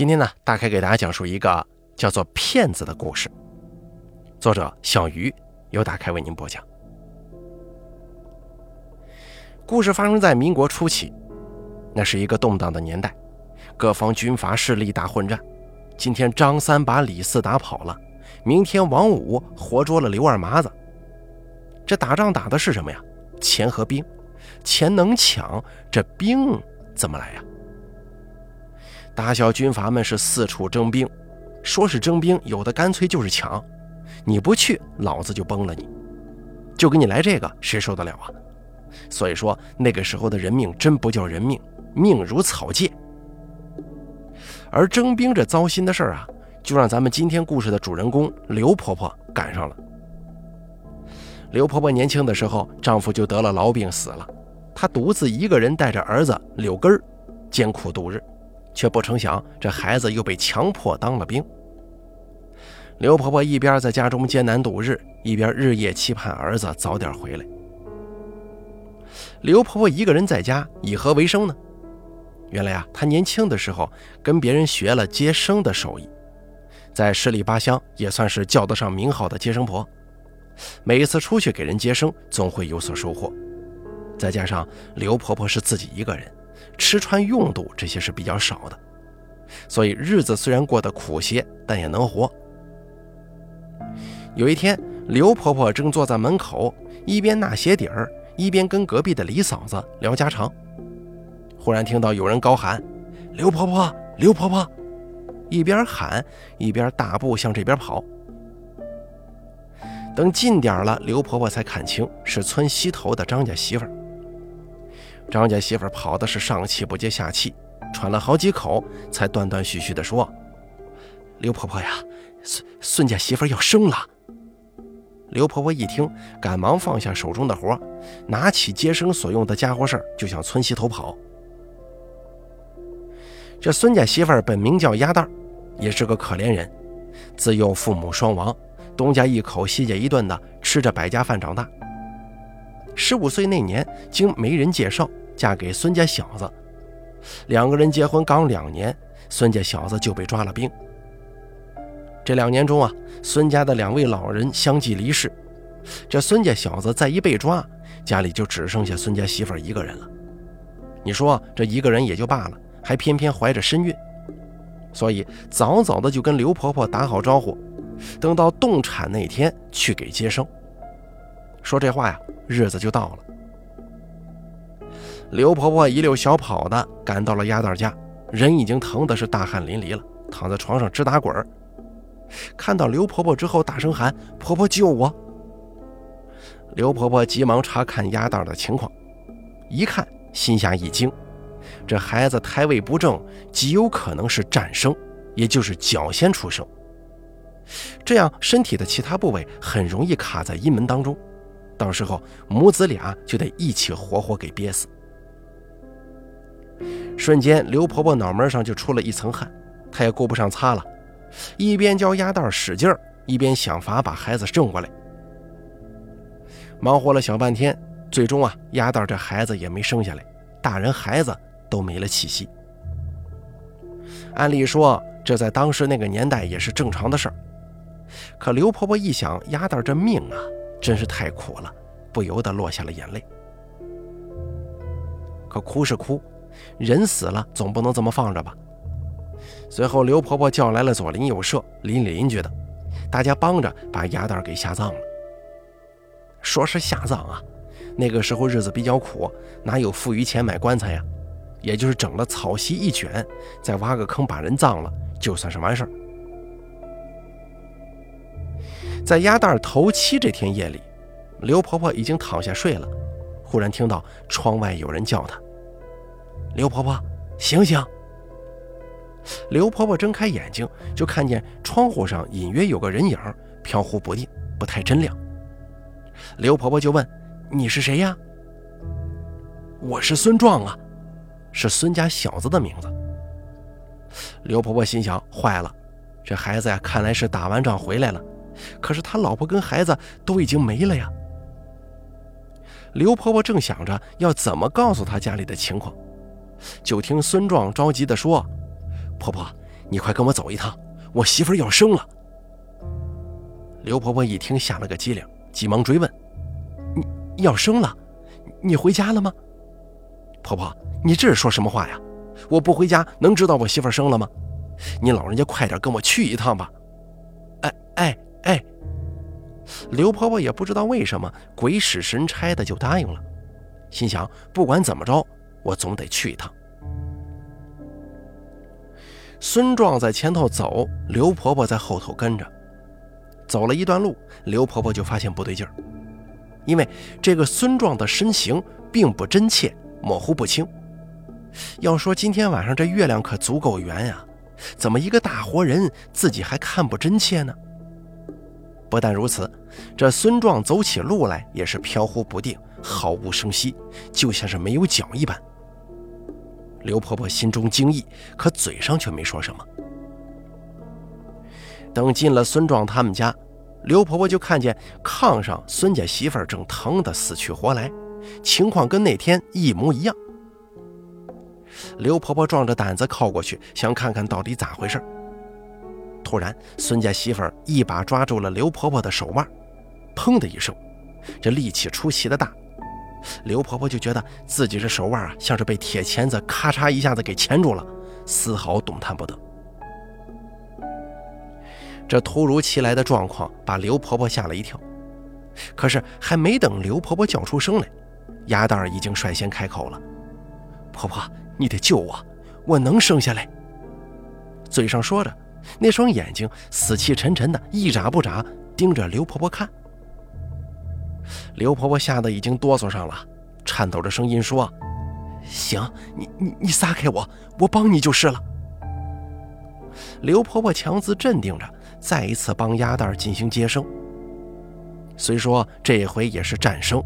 今天呢，大概给大家讲述一个叫做“骗子”的故事。作者小鱼由大开为您播讲。故事发生在民国初期，那是一个动荡的年代，各方军阀势力大混战。今天张三把李四打跑了，明天王五活捉了刘二麻子。这打仗打的是什么呀？钱和兵。钱能抢，这兵怎么来呀？大小军阀们是四处征兵，说是征兵，有的干脆就是抢。你不去，老子就崩了你！就给你来这个，谁受得了啊？所以说，那个时候的人命真不叫人命，命如草芥。而征兵这糟心的事儿啊，就让咱们今天故事的主人公刘婆婆赶上了。刘婆婆年轻的时候，丈夫就得了痨病死了，她独自一个人带着儿子柳根儿，艰苦度日，却不成想这孩子又被强迫当了兵。刘婆婆一边在家中艰难度日，一边日夜期盼儿子早点回来。刘婆婆一个人在家，以何为生呢？原来啊，她年轻的时候跟别人学了接生的手艺，在十里八乡也算是叫得上名号的接生婆。每一次出去给人接生，总会有所收获。再加上刘婆婆是自己一个人，吃穿用度这些是比较少的，所以日子虽然过得苦些，但也能活。有一天，刘婆婆正坐在门口，一边纳鞋底儿，一边跟隔壁的李嫂子聊家常。忽然听到有人高喊：“刘婆婆，刘婆婆！”一边喊一边大步向这边跑。等近点了，刘婆婆才看清是村西头的张家媳妇儿。张家媳妇跑的是上气不接下气，喘了好几口，才断断续续地说：“刘婆婆呀，孙孙家媳妇要生了。”刘婆婆一听，赶忙放下手中的活，拿起接生所用的家伙事儿，就向村西头跑。这孙家媳妇本名叫鸭蛋儿，也是个可怜人，自幼父母双亡。东家一口西家一顿的吃着百家饭长大。十五岁那年，经媒人介绍嫁给孙家小子。两个人结婚刚两年，孙家小子就被抓了兵。这两年中啊，孙家的两位老人相继离世。这孙家小子再一被抓，家里就只剩下孙家媳妇一个人了。你说这一个人也就罢了，还偏偏怀着身孕，所以早早的就跟刘婆婆打好招呼。等到动产那天去给接生。说这话呀，日子就到了。刘婆婆一溜小跑的赶到了丫蛋家，人已经疼的是大汗淋漓了，躺在床上直打滚看到刘婆婆之后，大声喊：“婆婆救我！”刘婆婆急忙查看丫蛋的情况，一看心下一惊，这孩子胎位不正，极有可能是战生，也就是脚先出生。这样，身体的其他部位很容易卡在阴门当中，到时候母子俩就得一起活活给憋死。瞬间，刘婆婆脑门上就出了一层汗，她也顾不上擦了，一边教丫蛋使劲儿，一边想法把孩子挣过来。忙活了小半天，最终啊，丫蛋这孩子也没生下来，大人孩子都没了气息。按理说，这在当时那个年代也是正常的事儿。可刘婆婆一想，丫蛋这命啊，真是太苦了，不由得落下了眼泪。可哭是哭，人死了总不能这么放着吧？随后，刘婆婆叫来了左邻右舍、邻里邻居的，大家帮着把鸭蛋给下葬了。说是下葬啊，那个时候日子比较苦，哪有富余钱买棺材呀？也就是整了草席一卷，再挖个坑把人葬了，就算是完事儿。在鸭蛋头七这天夜里，刘婆婆已经躺下睡了，忽然听到窗外有人叫她：“刘婆婆，醒醒！”刘婆婆睁开眼睛，就看见窗户上隐约有个人影飘忽不定，不太真亮。刘婆婆就问：“你是谁呀？”“我是孙壮啊，是孙家小子的名字。”刘婆婆心想：“坏了，这孩子呀，看来是打完仗回来了。”可是他老婆跟孩子都已经没了呀。刘婆婆正想着要怎么告诉他家里的情况，就听孙壮着急地说：“婆婆，你快跟我走一趟，我媳妇要生了。”刘婆婆一听，吓了个机灵，急忙追问：“你要生了？你回家了吗？”婆婆，你这是说什么话呀？我不回家能知道我媳妇生了吗？你老人家快点跟我去一趟吧！哎哎哎！刘婆婆也不知道为什么鬼使神差的就答应了，心想不管怎么着，我总得去一趟。孙壮在前头走，刘婆婆在后头跟着。走了一段路，刘婆婆就发现不对劲儿，因为这个孙壮的身形并不真切，模糊不清。要说今天晚上这月亮可足够圆呀，怎么一个大活人自己还看不真切呢？不但如此，这孙壮走起路来也是飘忽不定，毫无声息，就像是没有脚一般。刘婆婆心中惊异，可嘴上却没说什么。等进了孙壮他们家，刘婆婆就看见炕上孙家媳妇正疼得死去活来，情况跟那天一模一样。刘婆婆壮着胆子靠过去，想看看到底咋回事。突然，孙家媳妇儿一把抓住了刘婆婆的手腕，砰的一声，这力气出奇的大。刘婆婆就觉得自己这手腕啊，像是被铁钳子咔嚓一下子给钳住了，丝毫动弹不得。这突如其来的状况把刘婆婆吓了一跳，可是还没等刘婆婆叫出声来，鸭蛋儿已经率先开口了：“婆婆。”你得救我，我能生下来。嘴上说着，那双眼睛死气沉沉的，一眨不眨盯着刘婆婆看。刘婆婆吓得已经哆嗦上了，颤抖着声音说：“行，你你你撒开我，我帮你就是了。”刘婆婆强自镇定着，再一次帮鸭蛋进行接生。虽说这回也是战生，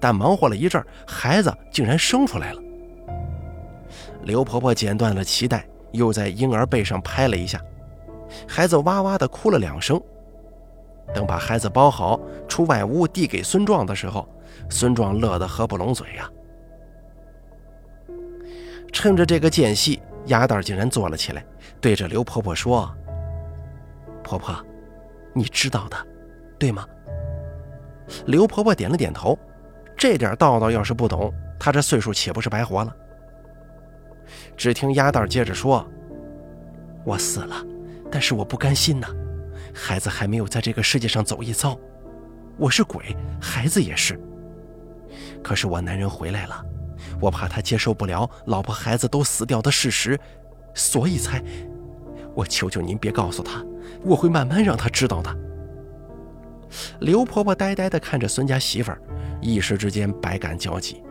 但忙活了一阵，孩子竟然生出来了。刘婆婆剪断了脐带，又在婴儿背上拍了一下，孩子哇哇的哭了两声。等把孩子包好，出外屋递给孙壮的时候，孙壮乐得合不拢嘴呀。趁着这个间隙，鸭蛋竟然坐了起来，对着刘婆婆说：“婆婆，你知道的，对吗？”刘婆婆点了点头，这点道道要是不懂，她这岁数岂不是白活了？只听鸭蛋接着说：“我死了，但是我不甘心呐，孩子还没有在这个世界上走一遭，我是鬼，孩子也是。可是我男人回来了，我怕他接受不了老婆孩子都死掉的事实，所以才……我求求您别告诉他，我会慢慢让他知道的。”刘婆婆呆呆地看着孙家媳妇儿，一时之间百感交集。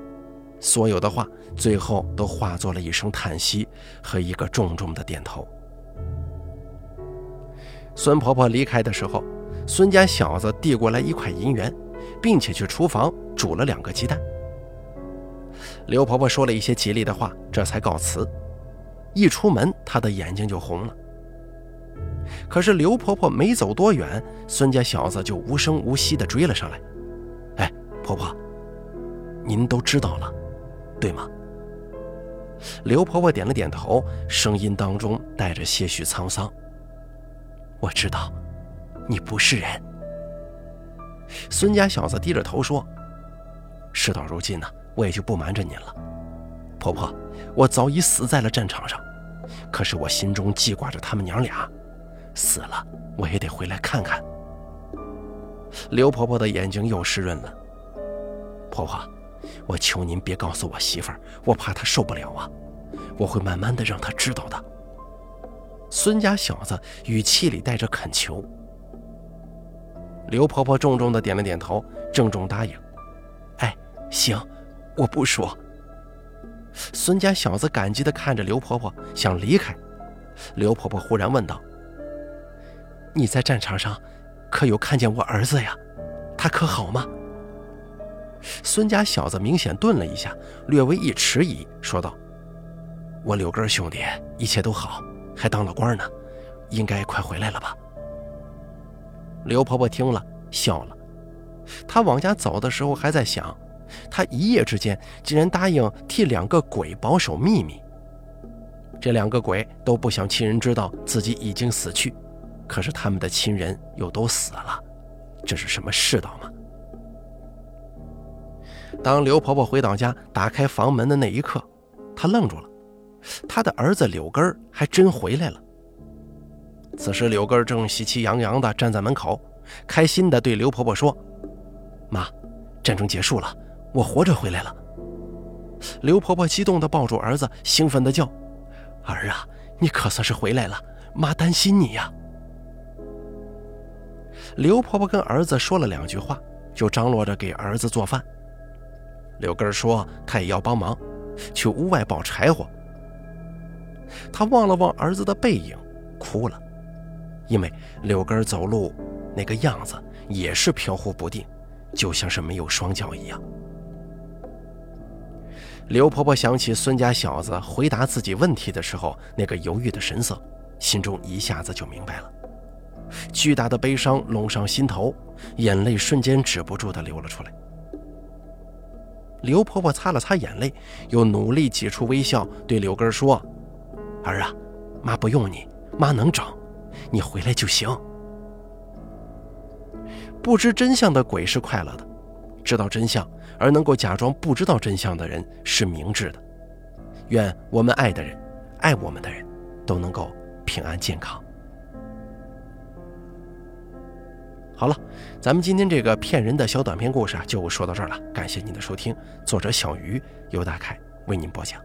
所有的话，最后都化作了一声叹息和一个重重的点头。孙婆婆离开的时候，孙家小子递过来一块银元，并且去厨房煮了两个鸡蛋。刘婆婆说了一些吉利的话，这才告辞。一出门，她的眼睛就红了。可是刘婆婆没走多远，孙家小子就无声无息地追了上来。“哎，婆婆，您都知道了。”对吗？刘婆婆点了点头，声音当中带着些许沧桑。我知道，你不是人。孙家小子低着头说：“事到如今呢，我也就不瞒着您了。婆婆，我早已死在了战场上，可是我心中记挂着他们娘俩，死了我也得回来看看。”刘婆婆的眼睛又湿润了。婆婆。我求您别告诉我媳妇儿，我怕她受不了啊！我会慢慢的让她知道的。孙家小子语气里带着恳求。刘婆婆重重的点了点头，郑重答应：“哎，行，我不说。”孙家小子感激的看着刘婆婆，想离开。刘婆婆忽然问道：“你在战场上，可有看见我儿子呀？他可好吗？”孙家小子明显顿了一下，略微一迟疑，说道：“我柳根兄弟一切都好，还当了官呢，应该快回来了吧？”刘婆婆听了笑了。她往家走的时候还在想，她一夜之间竟然答应替两个鬼保守秘密。这两个鬼都不想亲人知道自己已经死去，可是他们的亲人又都死了，这是什么世道吗？当刘婆婆回到家，打开房门的那一刻，她愣住了，他的儿子柳根儿还真回来了。此时，柳根儿正喜气洋洋地站在门口，开心地对刘婆婆说：“妈，战争结束了，我活着回来了。”刘婆婆激动地抱住儿子，兴奋地叫：“儿啊，你可算是回来了，妈担心你呀！”刘婆婆跟儿子说了两句话，就张罗着给儿子做饭。柳根儿说：“他也要帮忙，去屋外抱柴火。”他望了望儿子的背影，哭了，因为柳根走路那个样子也是飘忽不定，就像是没有双脚一样。刘婆婆想起孙家小子回答自己问题的时候那个犹豫的神色，心中一下子就明白了，巨大的悲伤笼上心头，眼泪瞬间止不住的流了出来。刘婆婆擦了擦眼泪，又努力挤出微笑，对柳根说：“儿啊，妈不用你，妈能整，你回来就行。”不知真相的鬼是快乐的，知道真相而能够假装不知道真相的人是明智的。愿我们爱的人，爱我们的人，都能够平安健康。好了，咱们今天这个骗人的小短篇故事啊，就说到这儿了。感谢您的收听，作者小鱼由大凯为您播讲。